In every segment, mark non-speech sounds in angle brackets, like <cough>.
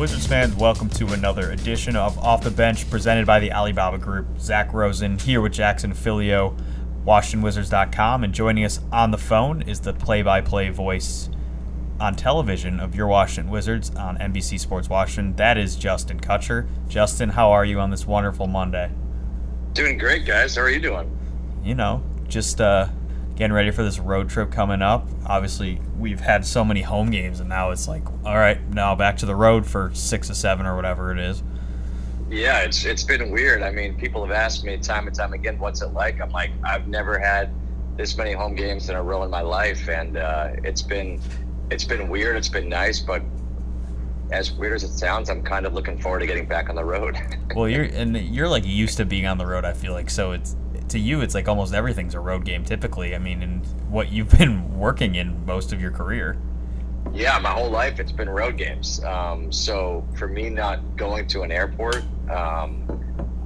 Wizards fans, welcome to another edition of Off the Bench presented by the Alibaba Group. Zach Rosen here with Jackson Filyo, WashingtonWizards.com, and joining us on the phone is the play by play voice on television of your Washington Wizards on NBC Sports Washington. That is Justin Kutcher. Justin, how are you on this wonderful Monday? Doing great, guys. How are you doing? You know, just uh, getting ready for this road trip coming up. Obviously, we've had so many home games, and now it's like, all right, now back to the road for six or seven or whatever it is. Yeah, it's it's been weird. I mean, people have asked me time and time again, "What's it like?" I'm like, I've never had this many home games in a row in my life, and uh, it's been it's been weird. It's been nice, but as weird as it sounds, I'm kind of looking forward to getting back on the road. <laughs> well, you're and you're like used to being on the road. I feel like so it's to you, it's like almost everything's a road game typically. I mean, and what you've <laughs> been working in most of your career. Yeah, my whole life it's been road games. Um, so for me, not going to an airport, um,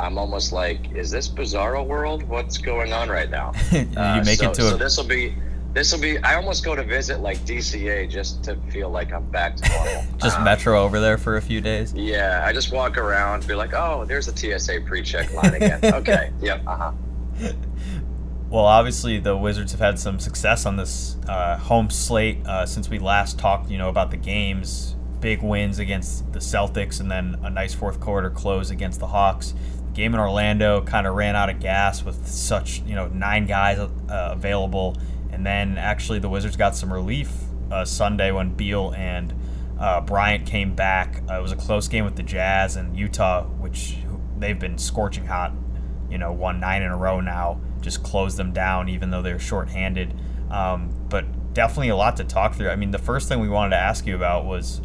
I'm almost like, is this bizarro world? What's going on right now? <laughs> you uh, make so, it to so this will be this will be. I almost go to visit like DCA just to feel like I'm back to normal. <laughs> just um, metro over there for a few days. Yeah, I just walk around, be like, oh, there's the TSA pre-check line again. okay, yep, uh huh. Well, obviously the Wizards have had some success on this uh, home slate uh, since we last talked. You know about the games, big wins against the Celtics, and then a nice fourth quarter close against the Hawks. The game in Orlando kind of ran out of gas with such you know nine guys uh, available, and then actually the Wizards got some relief uh, Sunday when Beal and uh, Bryant came back. Uh, it was a close game with the Jazz and Utah, which they've been scorching hot you know, won nine in a row now, just close them down, even though they're shorthanded. Um, but definitely a lot to talk through. I mean, the first thing we wanted to ask you about was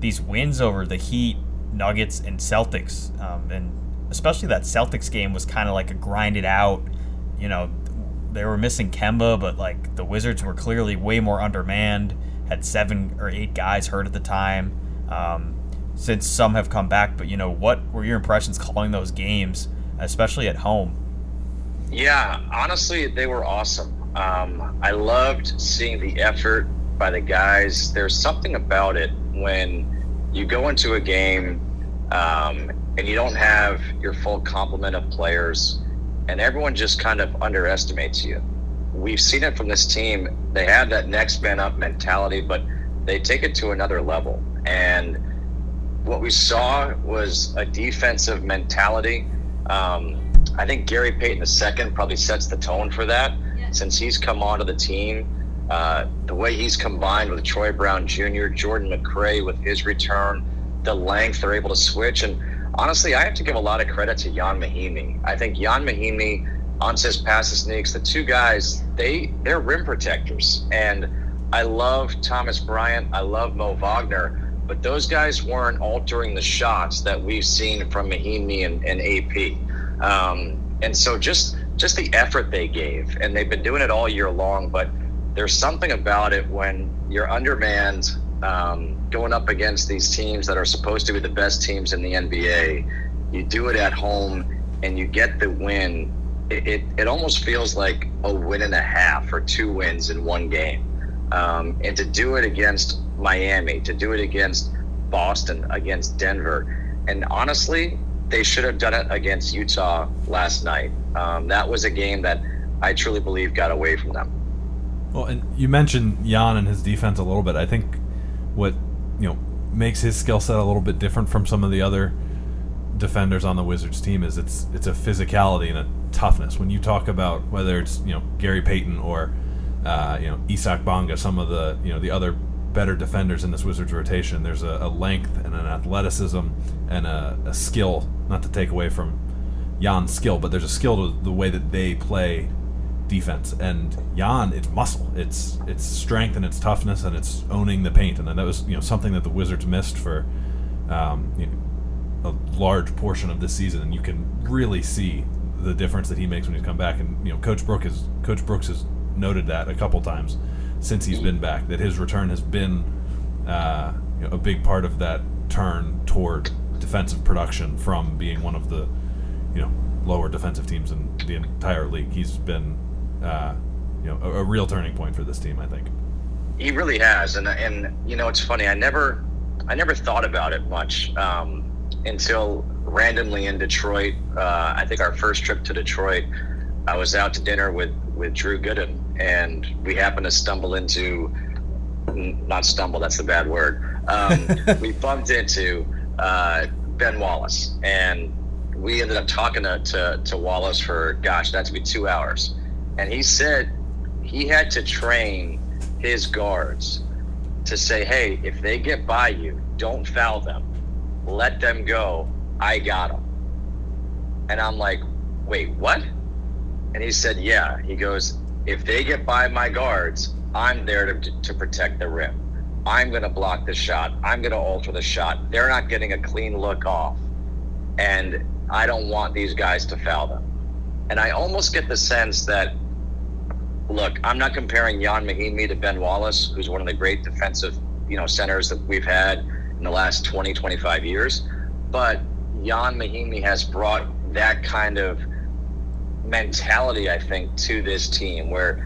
these wins over the Heat, Nuggets, and Celtics. Um, and especially that Celtics game was kind of like a grinded out, you know, they were missing Kemba, but like the Wizards were clearly way more undermanned, had seven or eight guys hurt at the time. Um, since some have come back, but you know, what were your impressions calling those games? especially at home? Yeah, honestly, they were awesome. Um, I loved seeing the effort by the guys. There's something about it when you go into a game um, and you don't have your full complement of players, and everyone just kind of underestimates you. We've seen it from this team. They have that next man up mentality, but they take it to another level. And what we saw was a defensive mentality um, I think Gary Payton II probably sets the tone for that yeah. since he's come onto the team. Uh, the way he's combined with Troy Brown Jr., Jordan McRae with his return, the length they're able to switch. And honestly, I have to give a lot of credit to Ian Mahinmi. I think Ian Mahinmi, Anzejs Pasecniks, the two guys, they they're rim protectors. And I love Thomas Bryant. I love Mo Wagner but those guys weren't altering the shots that we've seen from Mahinmi and, and AP. Um, and so just just the effort they gave, and they've been doing it all year long. But there's something about it when you're undermanned, um, going up against these teams that are supposed to be the best teams in the NBA. You do it at home, and you get the win. It, it, it almost feels like a win and a half or two wins in one game. Um, and to do it against Miami, to do it against Boston, against Denver. And honestly, they should have done it against Utah last night. Um, that was a game that I truly believe got away from them. Well, and you mentioned Jan and his defense a little bit. I think what you know makes his skill set a little bit different from some of the other defenders on the Wizards team is it's it's a physicality and a toughness. When you talk about whether it's you know Gary Payton or uh, you know Isaac Bonga, some of the you know the other better defenders in this Wizards rotation. There's a, a length and an athleticism and a, a, skill, not to take away from Jan's skill, but there's a skill to the way that they play defense. And Jan, it's muscle, it's it's strength and it's toughness and it's owning the paint. And that was you know something that the Wizards missed for um, you know, a large portion of this season. And you can really see the difference that he makes when he's come back. And you know, Coach Brook has Coach Brooks has noted that a couple times since he's been back. That his return has been uh, you know, a big part of that turn toward defensive production from being one of the you know lower defensive teams in the entire league. He's been uh, you know a, a, real turning point for this team. I think he really has, and and you know it's funny. I never I never thought about it much um, until randomly in Detroit. Uh, I think our first trip to Detroit, I was out to dinner with with Drew Gooden, and we happened to stumble into not stumble. That's the bad word. Um, <laughs> we bumped into uh, Ben Wallace, and we ended up talking to, to, to Wallace for gosh, that to be two hours, and he said he had to train his guards to say, hey, if they get by you, don't foul them, let them go. I got them, and I'm like, wait, what? And he said, yeah. He goes, if they get by my guards, I'm there to, to protect the rim. I'm going to block the shot. I'm going to alter the shot. They're not getting a clean look off. And I don't want these guys to foul them. And I almost get the sense that, look, I'm not comparing Jan Mahinmi to Ben Wallace, who's one of the great defensive, you know, centers that we've had in the last 20, 25 years. But Jan Mahinmi has brought that kind of mentality, I think, to this team where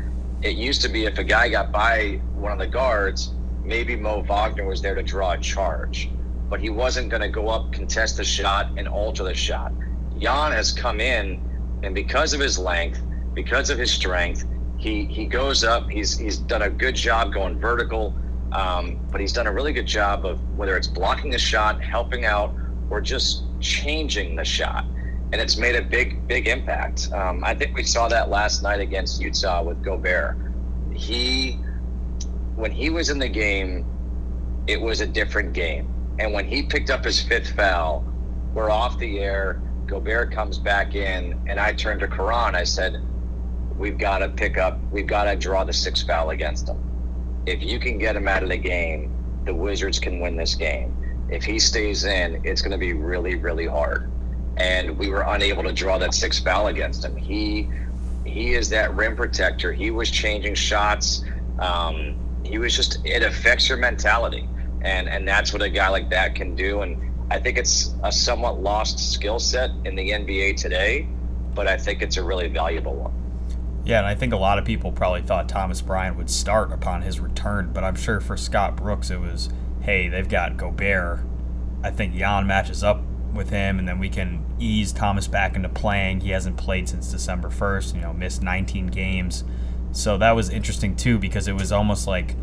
it used to be if a guy got by one of the guards, maybe Mo Wagner was there to draw a charge, but he wasn't going to go up, contest the shot, and alter the shot. Jan has come in, and because of his length, because of his strength, he he goes up. He's he's done a good job going vertical, um, but he's done a really good job of whether it's blocking the shot, helping out, or just changing the shot and it's made a big, big impact. Um, I think we saw that last night against Utah with Gobert. He, when he was in the game, it was a different game. And when he picked up his fifth foul, we're off the air. Gobert comes back in, and I turned to Karan. I said, "We've got to pick up. We've got to draw the sixth foul against him. If you can get him out of the game, the Wizards can win this game. If he stays in, it's going to be really, really hard." And we were unable to draw that six foul against him. He he is that rim protector. He was changing shots. Um, he was just it affects your mentality, and and that's what a guy like that can do. And I think it's a somewhat lost skill set in the NBA today, but I think it's a really valuable one. Yeah, and I think a lot of people probably thought Thomas Bryant would start upon his return, but I'm sure for Scott Brooks it was, hey, they've got Gobert. I think Jan matches up with him, and then we can ease Thomas back into playing. He hasn't played since December 1st, you know, missed 19 games. So that was interesting too because it was almost like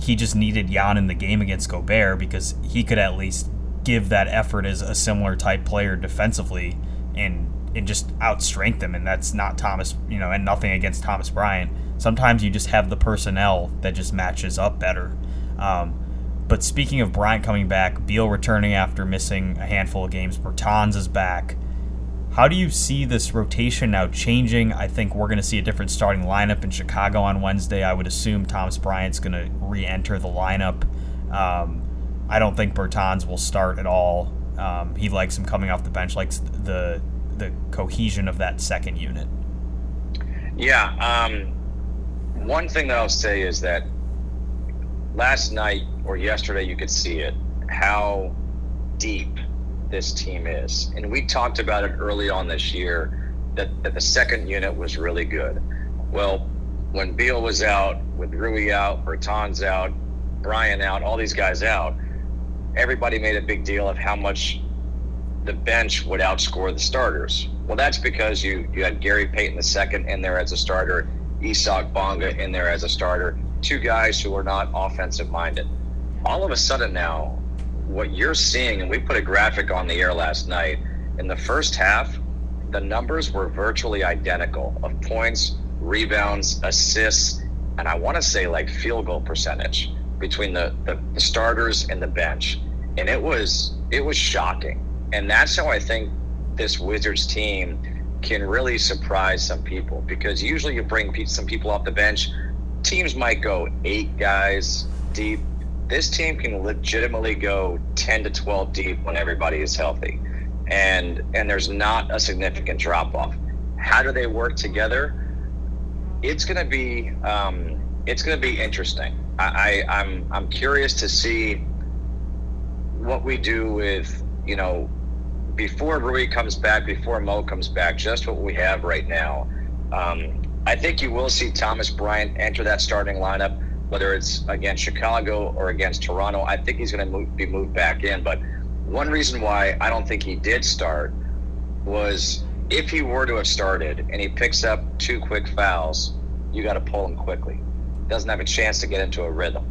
he just needed Jan in the game against Gobert because he could at least give that effort as a similar type player defensively and and just outstrength him. And that's not Thomas, you know, and nothing against Thomas Bryant. Sometimes you just have the personnel that just matches up better. Um, but speaking of Bryant coming back, Beal returning after missing a handful of games, Bertans is back. How do you see this rotation now changing? I think we're going to see a different starting lineup in Chicago on Wednesday. I would assume Thomas Bryant's going to re enter the lineup. Um, I don't think Bertans will start at all. Um, he likes him coming off the bench, likes the the cohesion of that second unit. Yeah. Um, one thing that I'll say is that last night or yesterday you could see it how deep this team is. And we talked about it early on this year that, that the second unit was really good. Well, when Beal was out, with Rui out, Bertans out, Bryant out, all these guys out, everybody made a big deal of how much the bench would outscore the starters. Well, that's because you you had Gary Payton II in there as a starter, Isaac Bonga in there as a starter, two guys who are not offensive minded all of a sudden now, what you're seeing, and we put a graphic on the air last night, in the first half, the numbers were virtually identical of points, rebounds, assists, and I want to say like field goal percentage between the, the, the starters and the bench. And it was it was shocking. And that's how I think this Wizards team can really surprise some people because usually you bring some people off the bench. Teams might go eight guys deep, this team can legitimately go 10 to 12 deep when everybody is healthy. And and there's not a significant drop off how do they work together? It's going to be um, it's going to be interesting. I, I i'm i'm curious to see what we do with you know before Rui comes back, before Mo comes back, just what we have right now. Um, I think you will see Thomas Bryant enter that starting lineup whether it's against Chicago or against Toronto. I think he's going to be moved back in. But one reason why I don't think he did start was if he were to have started and he picks up two quick fouls, you got to pull him quickly. Doesn't have a chance to get into a rhythm.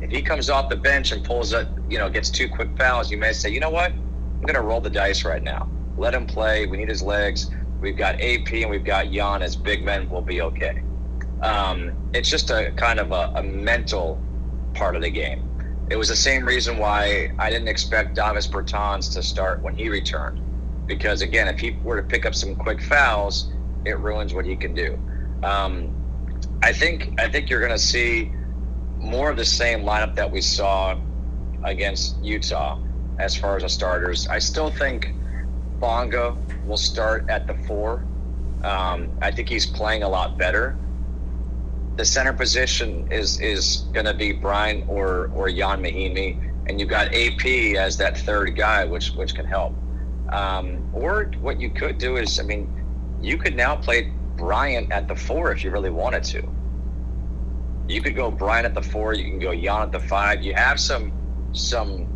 If he comes off the bench and pulls it, you know, gets two quick fouls, you may say, you know what? I'm going to roll the dice right now. Let him play. We need his legs. We've got AP and we've got Jan as big men. We'll be okay. Um, it's just a kind of a, a mental part of the game. It was the same reason why I didn't expect Davis Bertans to start when he returned. Because again, if he were to pick up some quick fouls, it ruins what he can do. Um, I think I think you're going to see more of the same lineup that we saw against Utah as far as the starters. I still think Bonga will start at the four. Um, I think he's playing a lot better. The center position is is going to be Bryant or or Ian Mahinmi, and you've got AP as that third guy, which which can help. Um, or what you could do is, I mean, you could now play Bryant at the four if you really wanted to. You could go Bryant at the four. You can go Jan at the five. You have some some,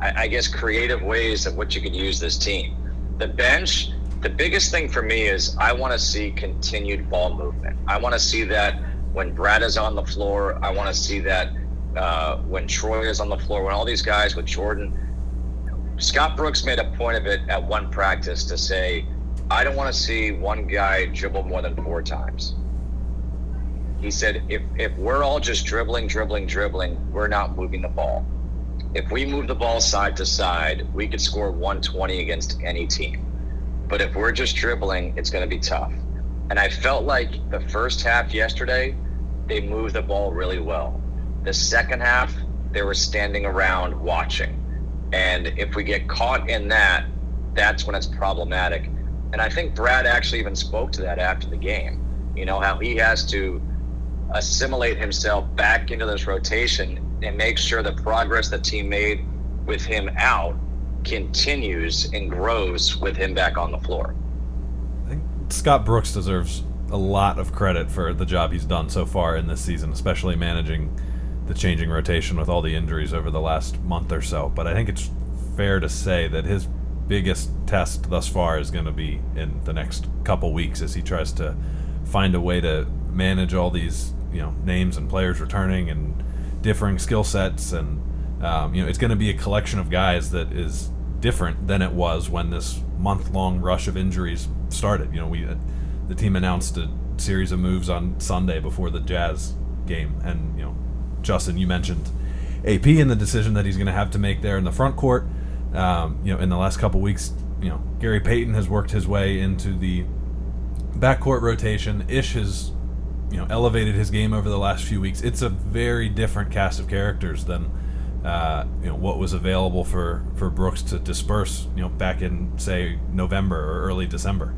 I, I guess, creative ways of what you could use this team. The bench. The biggest thing for me is I want to see continued ball movement. I want to see that when Brad is on the floor. I want to see that uh, when Troy is on the floor. When all these guys with Jordan. Scott Brooks made a point of it at one practice to say, I don't want to see one guy dribble more than four times. He said, if, if we're all just dribbling, dribbling, dribbling, we're not moving the ball. If we move the ball side to side, we could score 120 against any team. But if we're just dribbling, it's going to be tough. And I felt like the first half yesterday, they moved the ball really well. The second half, they were standing around watching. And if we get caught in that, that's when it's problematic. And I think Brad actually even spoke to that after the game. You know, how he has to assimilate himself back into this rotation and make sure the progress the team made with him out continues and grows with him back on the floor. I think Scott Brooks deserves a lot of credit for the job he's done so far in this season, especially managing the changing rotation with all the injuries over the last month or so. But I think it's fair to say that his biggest test thus far is going to be in the next couple weeks as he tries to find a way to manage all these you know names and players returning and differing skill sets and um, you know it's going to be a collection of guys that is different than it was when this month long rush of injuries started. You know we the team announced a series of moves on Sunday before the Jazz game, and you know Justin, you mentioned AP and the decision that he's going to have to make there in the front court. Um, you know, in the last couple weeks, you know, Gary Payton has worked his way into the backcourt rotation. Ish has you know elevated his game over the last few weeks. It's a very different cast of characters than uh, you know what was available for for Brooks to disperse. You know back in say November or early December,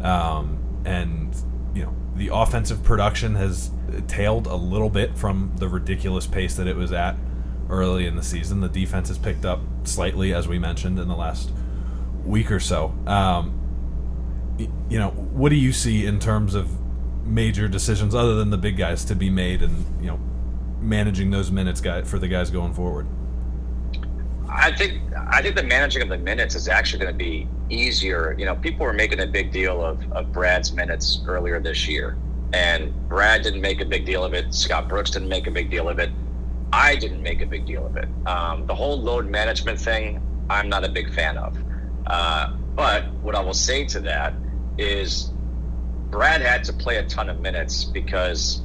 um, and you know the offensive production has tailed a little bit from the ridiculous pace that it was at early in the season. The defense has picked up slightly, as we mentioned in the last week or so. Um, you know, what do you see in terms of major decisions other than the big guys to be made and you know managing those minutes guy, for the guys going forward? I think I think the managing of the minutes is actually going to be easier. You know, people were making a big deal of, of Brad's minutes earlier this year, and Brad didn't make a big deal of it. Scott Brooks didn't make a big deal of it. I didn't make a big deal of it. Um, the whole load management thing, I'm not a big fan of. Uh, but what I will say to that is Brad had to play a ton of minutes because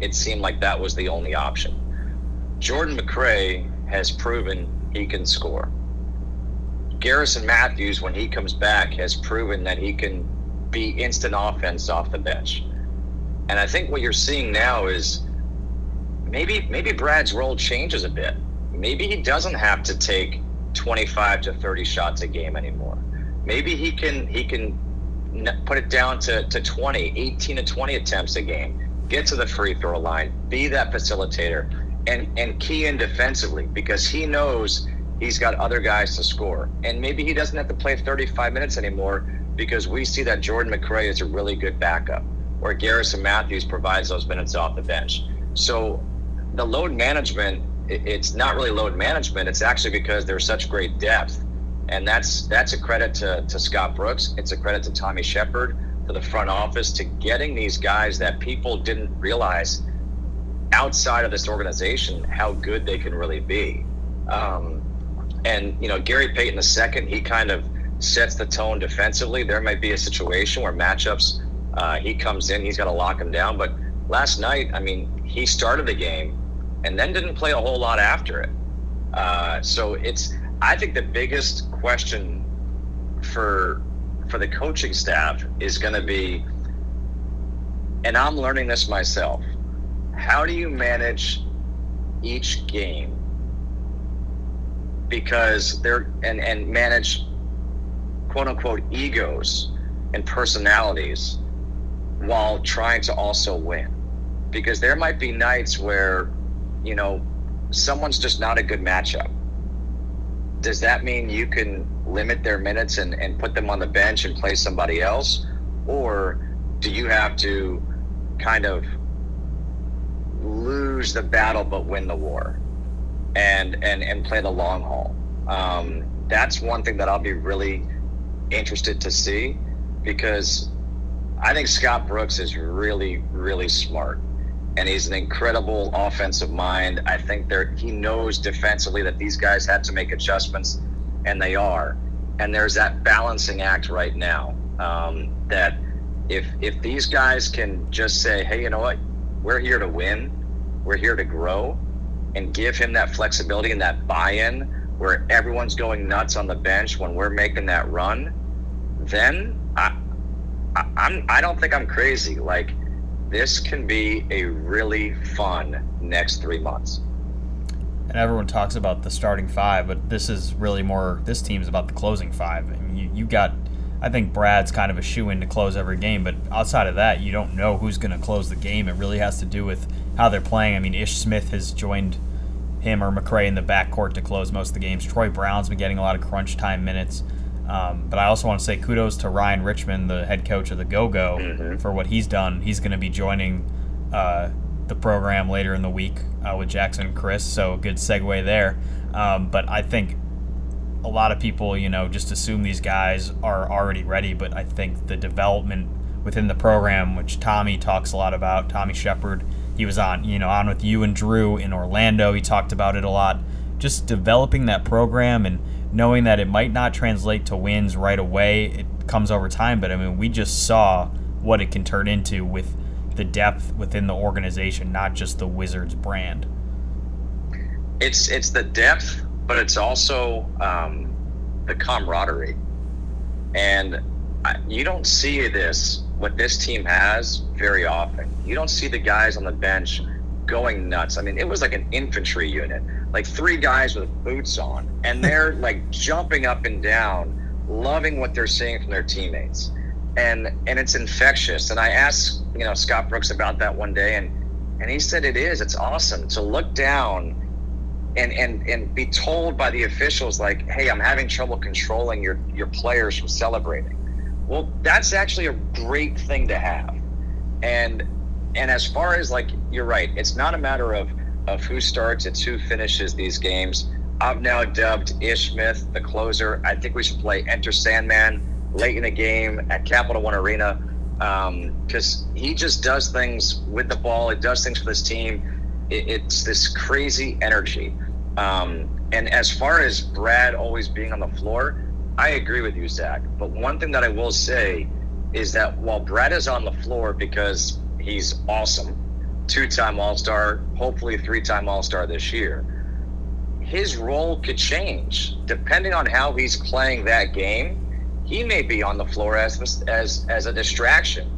it seemed like that was the only option. Jordan McRae has proven he can score. Garrison Matthews, when he comes back, has proven that he can be instant offense off the bench. And I think what you're seeing now is maybe maybe Brad's role changes a bit. Maybe he doesn't have to take 25 to 30 shots a game anymore. Maybe he can he can put it down to, to 20, 18 to 20 attempts a game, get to the free throw line, be that facilitator, and, and key in defensively because he knows he's got other guys to score. And maybe he doesn't have to play 35 minutes anymore because we see that Jordan McRae is a really good backup, or Garrison Matthews provides those minutes off the bench. So the load management, it's not really load management. It's actually because there's such great depth. And that's that's a credit to, to Scott Brooks. It's a credit to Tommy Sheppard, to the front office, to getting these guys that people didn't realize outside of this organization how good they can really be. Um, and you know, Gary Payton the second, he kind of sets the tone defensively. There might be a situation where matchups, uh, he comes in, he's got to lock him down. But last night, I mean, he started the game and then didn't play a whole lot after it. Uh, so it's, I think the biggest question for for the coaching staff is going to be, and I'm learning this myself. How do you manage each game? Because they're and and manage quote unquote egos and personalities while trying to also win because there might be nights where, you know, someone's just not a good matchup. Does that mean you can limit their minutes and, and put them on the bench and play somebody else? Or do you have to kind of lose the battle but win the war and and, and play the long haul? Um, that's one thing that I'll be really interested to see because I think Scott Brooks is really, really smart and he's an incredible offensive mind. I think there he knows defensively that these guys had to make adjustments, and they are. And there's that balancing act right now um, that if if these guys can just say, hey, you know what, we're here to win, we're here to grow, and give him that flexibility and that buy-in where everyone's going nuts on the bench when we're making that run, then I, I I'm I don't think I'm crazy. Like this can be a really fun next three months. And everyone talks about the starting five, but this is really more. This team's about the closing five. I mean, you, you got. I think Brad's kind of a shoe in to close every game, but outside of that, you don't know who's going to close the game. It really has to do with how they're playing. I mean, Ish Smith has joined him or McRae in the backcourt to close most of the games. Troy Brown's been getting a lot of crunch time minutes. Um, but I also want to say kudos to Ryan Richman, the head coach of the Go Go, mm-hmm. for what he's done. He's going to be joining uh, the program later in the week uh, with Jackson and Chris, so good segue there. Um, but I think a lot of people, you know, just assume these guys are already ready, but I think the development within the program, which Tommy talks a lot about, Tommy Sheppard, he was on, you know, on with you and Drew in Orlando. He talked about it a lot. Just developing that program and knowing that it might not translate to wins right away. It comes over time, but I mean, we just saw what it can turn into with the depth within the organization, not just the Wizards brand. It's it's the depth, but it's also um, the camaraderie, and I, you don't see this what this team has very often. You don't see the guys on the bench going nuts. I mean, it was like an infantry unit like three guys with boots on, and they're <laughs> like jumping up and down, loving what they're seeing from their teammates, and and it's infectious. And I asked you know Scott Brooks about that one day, and and he said it is. It's awesome to look down. And, and and be told by the officials like, hey, I'm having trouble controlling your your players from celebrating. Well, that's actually a great thing to have. And and as far as like you're right, it's not a matter of of who starts, it's who finishes these games. I've now dubbed Ish Smith the closer. I think we should play Enter Sandman late in the game at Capital One Arena because um, he just does things with the ball. It does things for this team. It, it's this crazy energy. Um, and as far as Brad always being on the floor, I agree with you, Zach. But one thing that I will say is that while Brad is on the floor because he's awesome, two time All Star, hopefully three time All Star this year. His role could change depending on how he's playing that game. He may be on the floor as as as a distraction,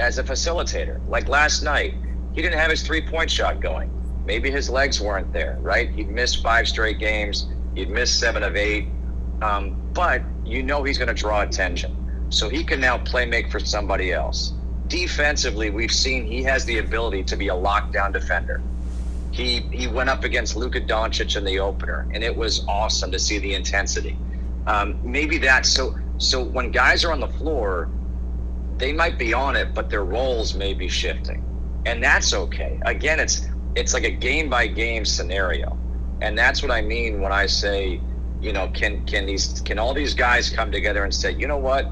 as a facilitator. Like last night, he didn't have his three point shot going. Maybe his legs weren't there. Right? He'd missed five straight games. He'd missed seven of eight. Um, but you know he's going to draw attention, so he can now play make for somebody else defensively, we've seen he has the ability to be a lockdown defender. He he went up against Luka Doncic in the opener, and it was awesome to see the intensity. Um, maybe that's so. So when guys are on the floor, they might be on it, but their roles may be shifting, and that's okay. Again, it's it's like a game by game scenario, and that's what I mean when I say, you know, can can these can all these guys come together and say, you know what,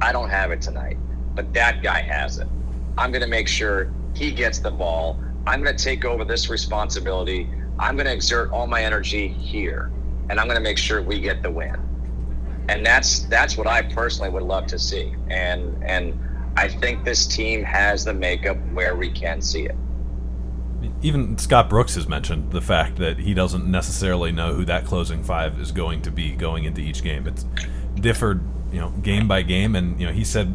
I don't have it tonight, but that guy has it. I'm going to make sure he gets the ball. I'm going to take over this responsibility. I'm going to exert all my energy here, and I'm going to make sure we get the win. And that's that's what I personally would love to see. And and I think this team has the makeup where we can see it. Even Scott Brooks has mentioned the fact that he doesn't necessarily know who that closing five is going to be going into each game. It's differed, you know, game by game, and you know he said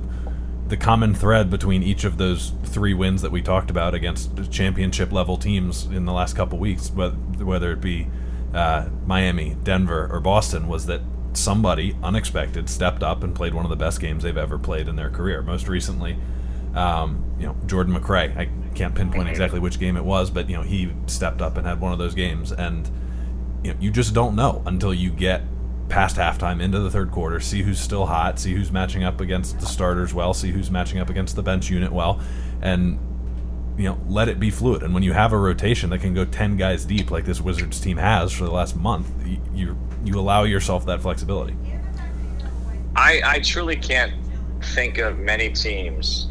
the common thread between each of those three wins that we talked about against championship level teams in the last couple weeks, whether it be uh, Miami, Denver, or Boston, was that somebody unexpected stepped up and played one of the best games they've ever played in their career. Most recently, um, you know, Jordan McRae. I can't pinpoint exactly which game it was, but you know, he stepped up and had one of those games, and you know, you just don't know until you get past halftime into the third quarter, see who's still hot, see who's matching up against the starters well, see who's matching up against the bench unit well, and you know, let it be fluid. And when you have a rotation that can go ten guys deep, like this Wizards team has for the last month, you you allow yourself that flexibility. I I truly can't think of many teams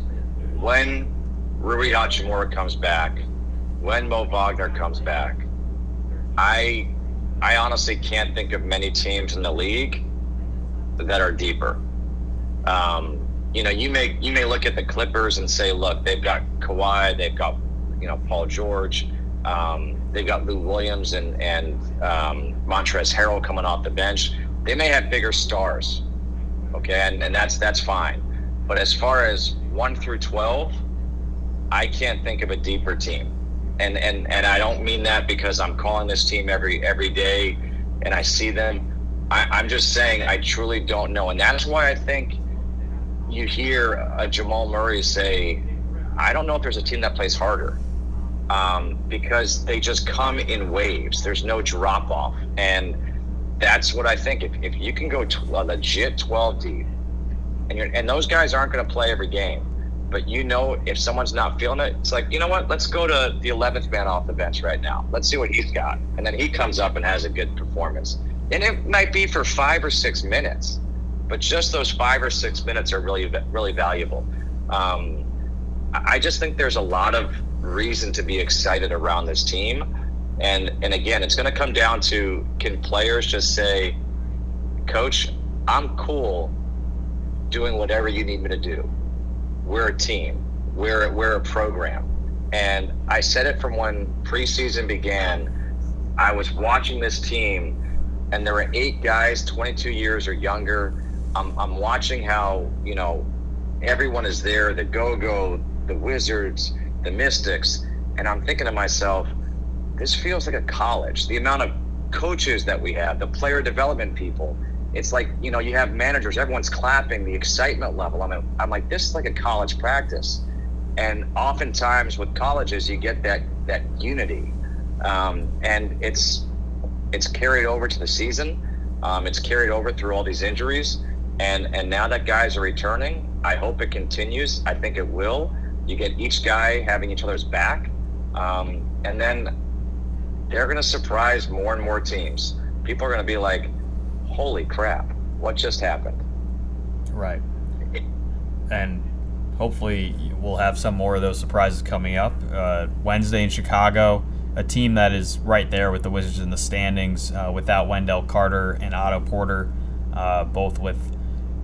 when Rui Hachimura comes back, when Mo Wagner comes back. I I honestly can't think of many teams in the league that are deeper. Um, you know, you may you may look at the Clippers and say, look, they've got Kawhi, they've got you know Paul George, um, they've got Lou Williams and and um, Montrezl Harrell coming off the bench. They may have bigger stars, okay, and, and that's that's fine. But as far as one through twelve, I can't think of a deeper team, and and and I don't mean that because I'm calling this team every every day, and I see them. I, I'm just saying I truly don't know, and that's why I think you hear a Jamal Murray say, I don't know if there's a team that plays harder um, because they just come in waves. There's no drop off. And that's what I think. If, if you can go tw- a legit 12 deep, and, and those guys aren't going to play every game, but you know if someone's not feeling it, it's like, you know what? Let's go to the 11th man off the bench right now. Let's see what he's got. And then he comes up and has a good performance. And it might be for five or six minutes but just those five or six minutes are really really valuable. Um, I just think there's a lot of reason to be excited around this team, and and again, it's going to come down to can players just say, "Coach, I'm cool doing whatever you need me to do. We're a team. We're we're a program." And I said it from when preseason began. I was watching this team, and there were eight guys, 22 years or younger I'm, I'm watching how you know everyone is there the go-go the wizards the mystics and i'm thinking to myself this feels like a college the amount of coaches that we have the player development people it's like you know you have managers everyone's clapping the excitement level i'm, I'm like this is like a college practice and oftentimes with colleges you get that that unity um, and it's it's carried over to the season um, it's carried over through all these injuries and and now that guys are returning, I hope it continues. I think it will. You get each guy having each other's back, um, and then they're going to surprise more and more teams. People are going to be like, "Holy crap! What just happened?" Right. And hopefully we'll have some more of those surprises coming up. Uh, Wednesday in Chicago, a team that is right there with the Wizards in the standings, uh, without Wendell Carter and Otto Porter, uh, both with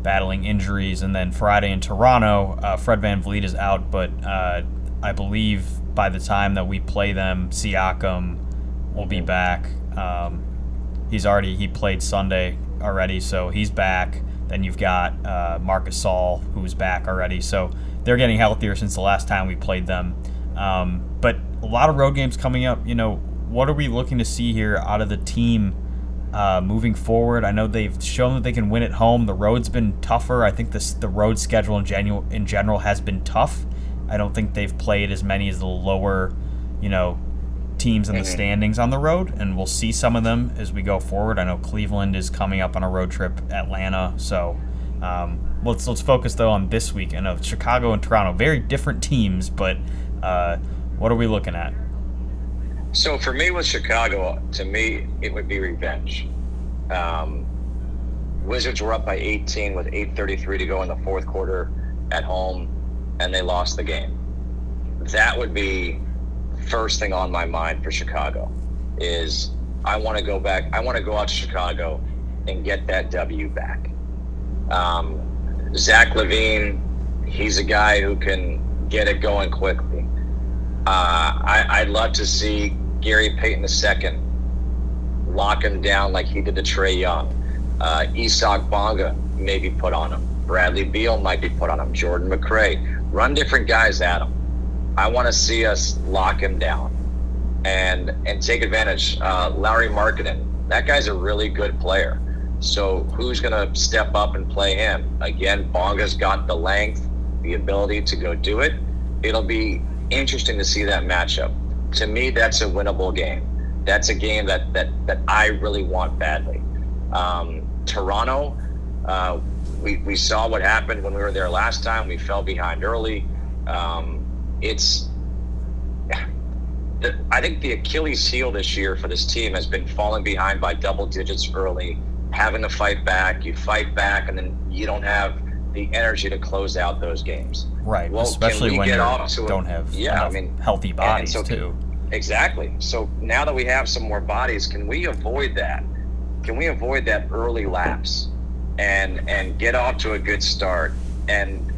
battling injuries. And then Friday in Toronto, uh, Fred VanVleet is out, but uh, I believe by the time that we play them, Siakam will be back. Um, he's already he played Sunday already, so he's back. Then you've got uh, Marc Gasol, who's back already. So they're getting healthier since the last time we played them. Um, but a lot of road games coming up. You know, what are we looking to see here out of the team? uh, moving forward. I know they've shown that they can win at home. The road's been tougher. I think this the road schedule in general in general has been tough. I don't think they've played as many as the lower, you know, teams in the mm-hmm. standings on the road, and we'll see some of them as we go forward. I know Cleveland is coming up on a road trip, Atlanta. So um, let's let's focus though on this week. of Chicago and Toronto, very different teams, but uh, what are we looking at? So for me with Chicago, to me it would be revenge. Um, Wizards were up by 18 with 8:33 to go in the fourth quarter at home, and they lost the game. That would be first thing on my mind for Chicago. Is I want to go back. I want to go out to Chicago and get that W back. Um, Zach LaVine, he's a guy who can get it going quickly. Uh, I, would love to see Gary Payton II lock him down like he did to Trae Young. Uh, Isaac Bonga may be put on him. Bradley Beal might be put on him. Jordan McRae. Run different guys at him. I want to see us lock him down and and take advantage. Uh, Lauri Markkanen, that guy's a really good player. So who's going to step up and play him? Again, Bonga's got the length, the ability to go do it. It'll be interesting to see that matchup. To me, that's a winnable game. That's a game that that that I really want badly. Um, Toronto, uh, we we saw what happened when we were there last time. We fell behind early. Um, it's I think the Achilles heel this year for this team has been falling behind by double digits early having to fight back. You fight back, and then you don't have the energy to close out those games. Right. Well, especially when you don't have yeah, I mean, healthy bodies so too. exactly. So now that we have some more bodies, can we avoid that? Can we avoid that early lapse and and get off to a good start and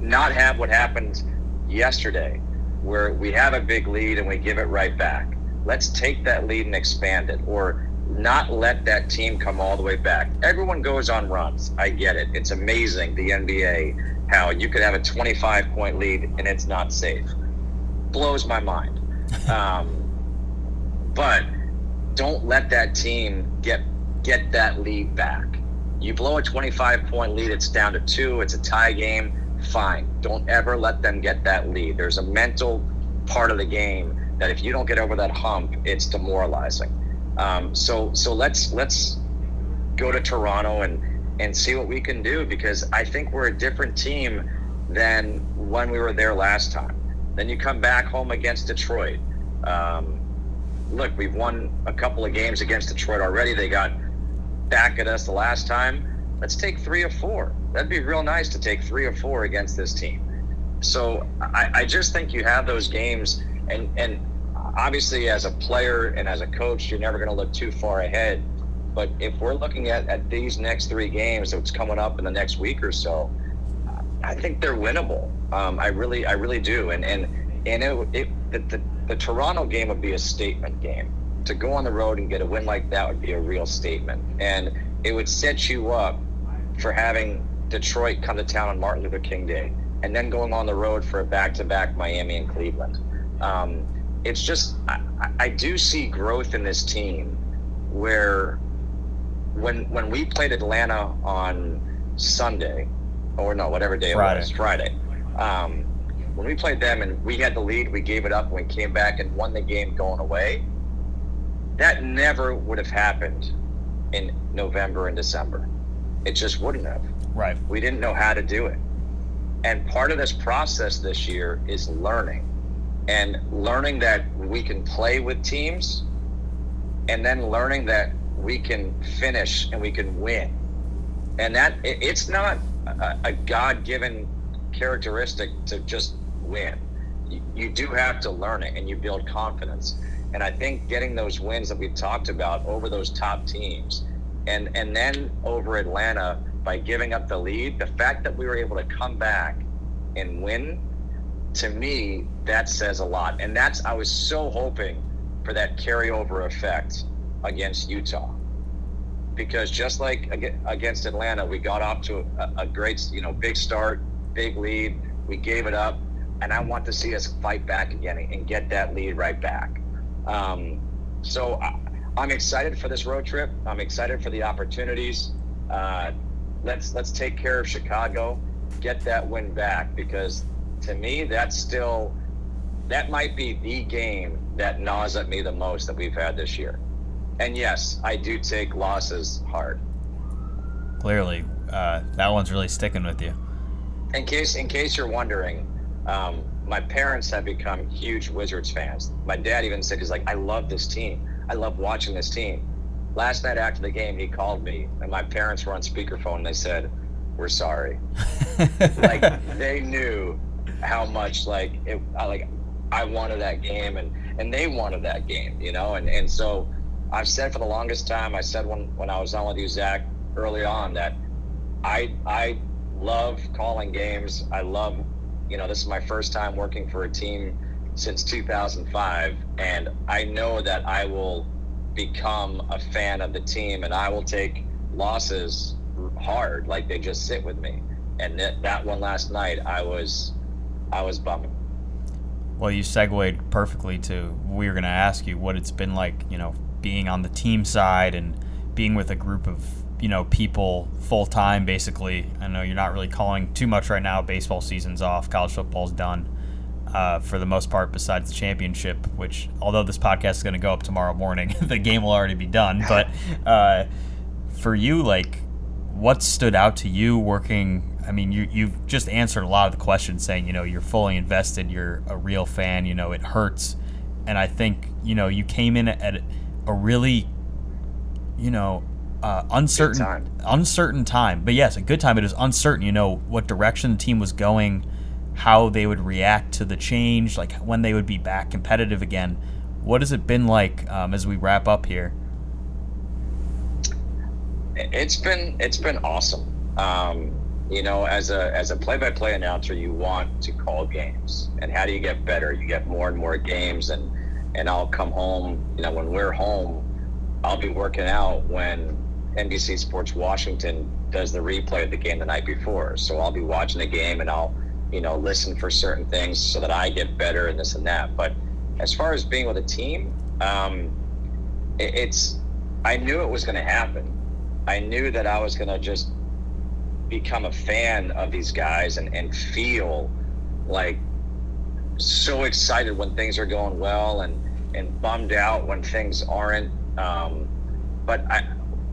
not have what happened yesterday, where we have a big lead and we give it right back? Let's take that lead and expand it, or not let that team come all the way back. Everyone goes on runs. I get it. It's amazing, the NBA, how you could have a 25 point lead and it's not safe. Blows my mind. <laughs> Um, but don't let that team get get that lead back. You blow a 25 point lead, it's down to two, it's a tie game. Fine. Don't ever let them get that lead. There's a mental part of the game that if you don't get over that hump, it's demoralizing. Um, so so let's let's go to Toronto and and see what we can do because I think we're a different team than when we were there last time. Then you come back home against Detroit. Um, look, we've won a couple of games against Detroit already. They got back at us the last time. Let's take three or four. That'd be real nice to take three or four against this team. So I, I just think you have those games, and and obviously as a player and as a coach you're never going to look too far ahead. But if we're looking at, at these next three games that's coming up in the next week or so i think they're winnable. Um, i really i really do. And and and it, it the, the, the toronto game would be a statement game. To go on the road and get a win like that would be a real statement. And it would set you up for having detroit come to town on martin luther king day and then going on the road for a back-to-back miami and cleveland um, it's just I, I do see growth in this team where when when we played Atlanta on Sunday or no whatever day Friday. it was Friday um, when we played them and we had the lead we gave it up and we came back and won the game going away that never would have happened in November and December it just wouldn't have. Right. We didn't know how to do it. And part of this process this year is learning and learning that we can play with teams and then learning that we can finish and we can win. And that it's not a, a god-given characteristic to just win. You, you do have to learn it and you build confidence. And i think getting those wins that we've talked about over those top teams and and then over atlanta by giving up the lead the fact that we were able to come back and win to me, that says a lot. And that's, I was so hoping for that carryover effect against Utah. Because just like against Atlanta, we got off to a, a great, you know, big start, big lead. We gave it up. And I want to see us fight back again and get that lead right back. Um, so I'm excited for this road trip. I'm excited for the opportunities. Uh, let's let's take care of Chicago, get that win back because to me, that's still that might be the game that gnaws at me the most that we've had this year. And yes, I do take losses hard. Clearly, uh, that one's really sticking with you. In case, in case you're wondering, um, my parents have become huge Wizards fans. My dad even said, he's like, I love this team. I love watching this team. Last night after the game, he called me, and my parents were on speakerphone. And they said, "We're sorry." <laughs> like they knew how much like it, like I wanted that game, and and they wanted that game, you know. And and so I've said for the longest time. I said when when I was on with you, Zach, early on that I I love calling games. I love, you know, this is my first time working for a team since 2005, and I know that I will become a fan of the team, and I will take losses hard, like they just sit with me. And that, that one last night, I was, I was bummed. Well, you segued perfectly to we were going to ask you what it's been like, you know, being on the team side and being with a group of you know people full time basically. I know you're not really calling too much right now. Baseball season's off. College football's done uh, for the most part, besides the championship. Which, although this podcast is going to go up tomorrow morning, <laughs> the game will already be done. <laughs> But uh, for you, like, what stood out to you working? I mean, you you've just answered a lot of the questions, saying you know you're fully invested, you're a real fan. You know it hurts, and I think you know you came in at a really, you know, uh, uncertain time. uncertain time. But yes, a good time. It is uncertain. You know what direction the team was going, how they would react to the change, like when they would be back competitive again. What has it been like um, as we wrap up here? It's been it's been awesome. Um, you know, as a as a play-by-play announcer, you want to call games, and how do you get better? You get more and more games, and and I'll come home. You know, when we're home, I'll be working out when NBC Sports Washington does the replay of the game the night before. So I'll be watching the game and I'll, you know, listen for certain things so that I get better and this and that. But as far as being with a team, um, it, it's, I knew it was going to happen. I knew that I was going to just become a fan of these guys and, and feel like so excited when things are going well and, and bummed out when things aren't. Um, but I,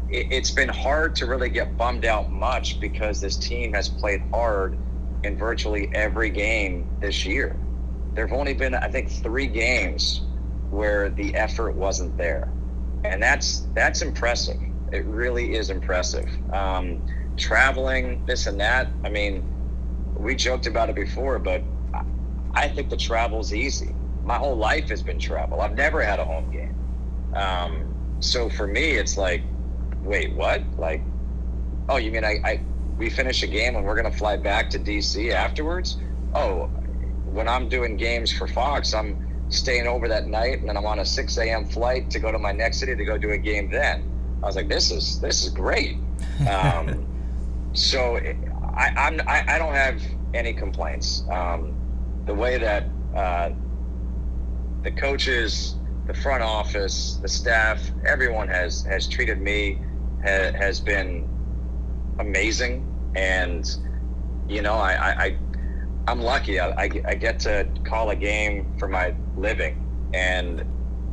it's been hard to really get bummed out much because this team has played hard in virtually every game this year. There have only been, I think, three games where the effort wasn't there, and that's that's impressive. It really is impressive. Um, traveling, this and that. I mean, we joked about it before, but I think the travel's easy. My whole life has been travel. I've never had a home game. Um, so for me, it's like wait, what? Like, oh, you mean I, I we finish a game and we're gonna fly back to DC afterwards? Oh, when I'm doing games for Fox, I'm staying over that night and then I'm on a 6 a.m. flight to go to my next city to go do a game then. I was like, this is this is great. <laughs> Um, so I, I'm I, I, don't have any complaints. Um, the way that uh, the coaches, the front office, the staff, everyone has has treated me ha- has been amazing, and you know, I, I, I I'm lucky. I, I, I get to call a game for my living, and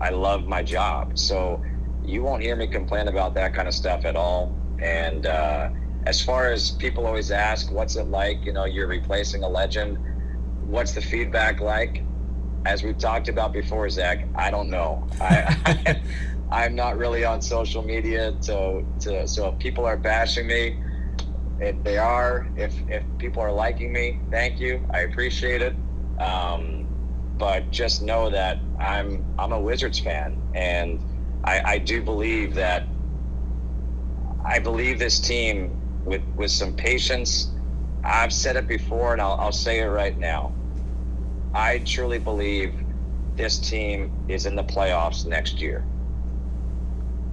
I love my job. So you won't hear me complain about that kind of stuff at all. And uh, as far as people always ask, what's it like? You know, you're replacing a legend. What's the feedback like? As we've talked about before, Zach, I don't know. I, <laughs> <laughs> I'm not really on social media to, to so if people are bashing me, if they are, if if people are liking me, thank you. I appreciate it. Um, but just know that I'm I'm a Wizards fan, and I, I do believe that I believe this team with with some patience. I've said it before, and I'll, I'll say it right now. I truly believe this team is in the playoffs next year.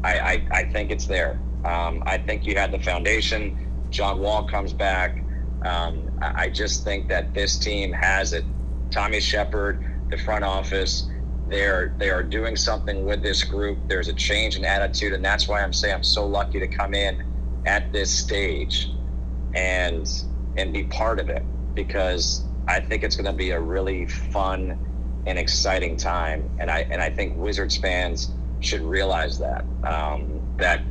I, I, I think it's there. Um, I think you had the foundation. John Wall comes back. Um, I, just think that this team has it. Tommy Sheppard, the front office, they're they are doing something with this group. There's a change in attitude, and that's why I'm saying I'm so lucky to come in at this stage and and be part of it because I think it's going to be a really fun and exciting time. And I and I think Wizards fans should realize that um, that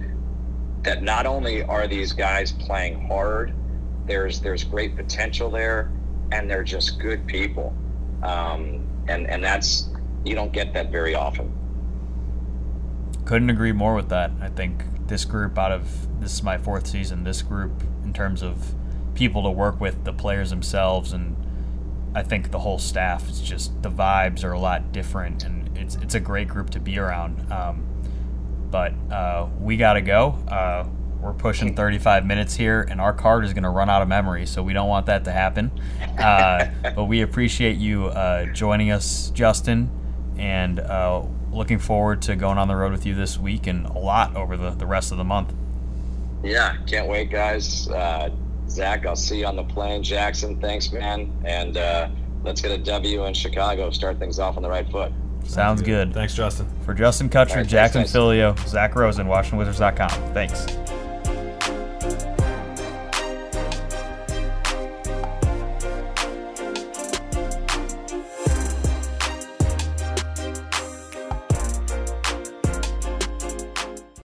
that not only are these guys playing hard, there's there's great potential there, and they're just good people. um, and and that's you don't get that very often. Couldn't agree more with that. I think this group out of this is my fourth season. This group in terms of people to work with, the players themselves, and I think the whole staff. It's just the vibes are a lot different, and it's it's a great group to be around. Um, but uh, we got to go. Uh, we're pushing 35 minutes here, and our card is going to run out of memory, so we don't want that to happen. Uh, <laughs> but we appreciate you uh, joining us, Justin, and uh, looking forward to going on the road with you this week and a lot over the, the rest of the month. Yeah, can't wait, guys. Uh, Zach, I'll see you on the plane. Jackson, thanks, man. And uh, let's get a W in Chicago, start things off on the right foot. Sounds good. Thanks, Justin. For Justin Kutcher, All right, Jackson thanks, guys. Filyo, Zach Rosen, WashingtonWizards.com. Thanks.